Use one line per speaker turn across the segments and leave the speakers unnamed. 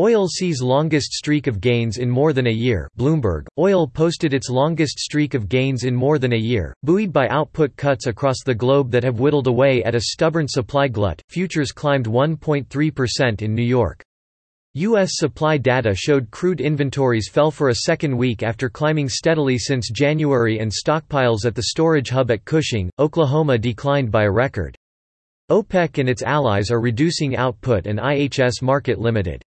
Oil sees longest streak of gains in more than a year Bloomberg, oil posted its longest streak of gains in more than a year, buoyed by output cuts across the globe that have whittled away at a stubborn supply glut. Futures climbed 1.3% in New York. U.S. supply data showed crude inventories fell for a second week after climbing steadily since January and stockpiles at the storage hub at Cushing, Oklahoma declined by a record. OPEC and its allies are reducing output and IHS Markit Limited.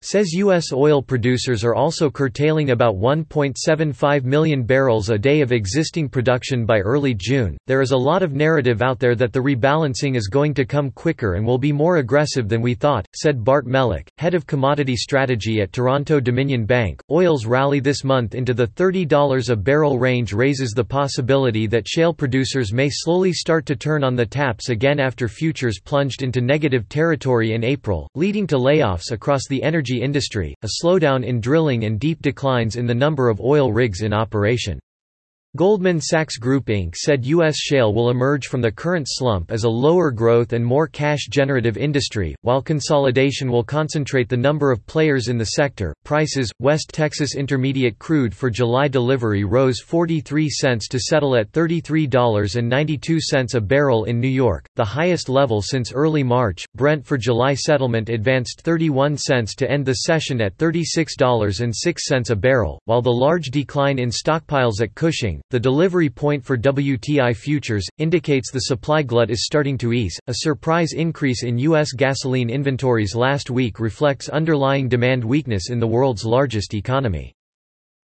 Says U.S. oil producers are also curtailing about 1.75 million barrels a day of existing production by early June. There is a lot of narrative out there that the rebalancing is going to come quicker and will be more aggressive than we thought, said Bart Melek, head of commodity strategy at Toronto Dominion Bank. Oil's rally this month into the $30 a barrel range raises the possibility that shale producers may slowly start to turn on the taps again after futures plunged into negative territory in April, leading to layoffs across the energy energy industry, a slowdown in drilling and deep declines in the number of oil rigs in operation. Goldman Sachs Group Inc. said U.S. shale will emerge from the current slump as a lower growth and more cash-generative industry, while consolidation will concentrate the number of players in the sector. Prices West Texas Intermediate crude for July delivery rose 43 cents to settle at $33.92 a barrel in New York, the highest level since early March. Brent for July settlement advanced 31 cents to end the session at $36.06 a barrel, while the large decline in stockpiles at Cushing the delivery point for WTI futures, indicates the supply glut is starting to ease. A surprise increase in U.S. gasoline inventories last week reflects underlying demand weakness in the world's largest economy.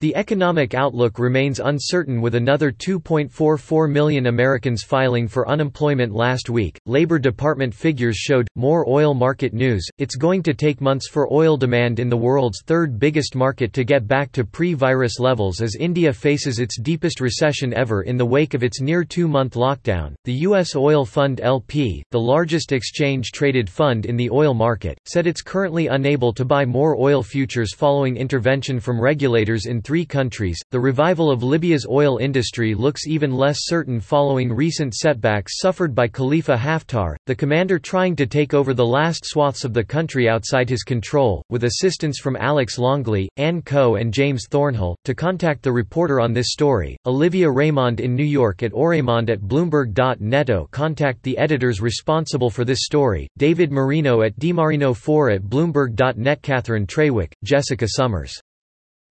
The economic outlook remains uncertain with another 2.44 million Americans filing for unemployment last week. Labor Department figures showed more oil market news. It's going to take months for oil demand in the world's third biggest market to get back to pre virus levels as India faces its deepest recession ever in the wake of its near two month lockdown. The U.S. Oil Fund LP, the largest exchange traded fund in the oil market, said it's currently unable to buy more oil futures following intervention from regulators in three three countries. The revival of Libya's oil industry looks even less certain following recent setbacks suffered by Khalifa Haftar, the commander trying to take over the last swaths of the country outside his control, with assistance from Alex Longley, Ann Koh, and James Thornhill. To contact the reporter on this story, Olivia Raimonde in New York at oraymond at bloomberg.neto. Contact the editors responsible for this story, David Marino at dmarino4 at bloomberg.net. Catherine Traywick, Jessica Summers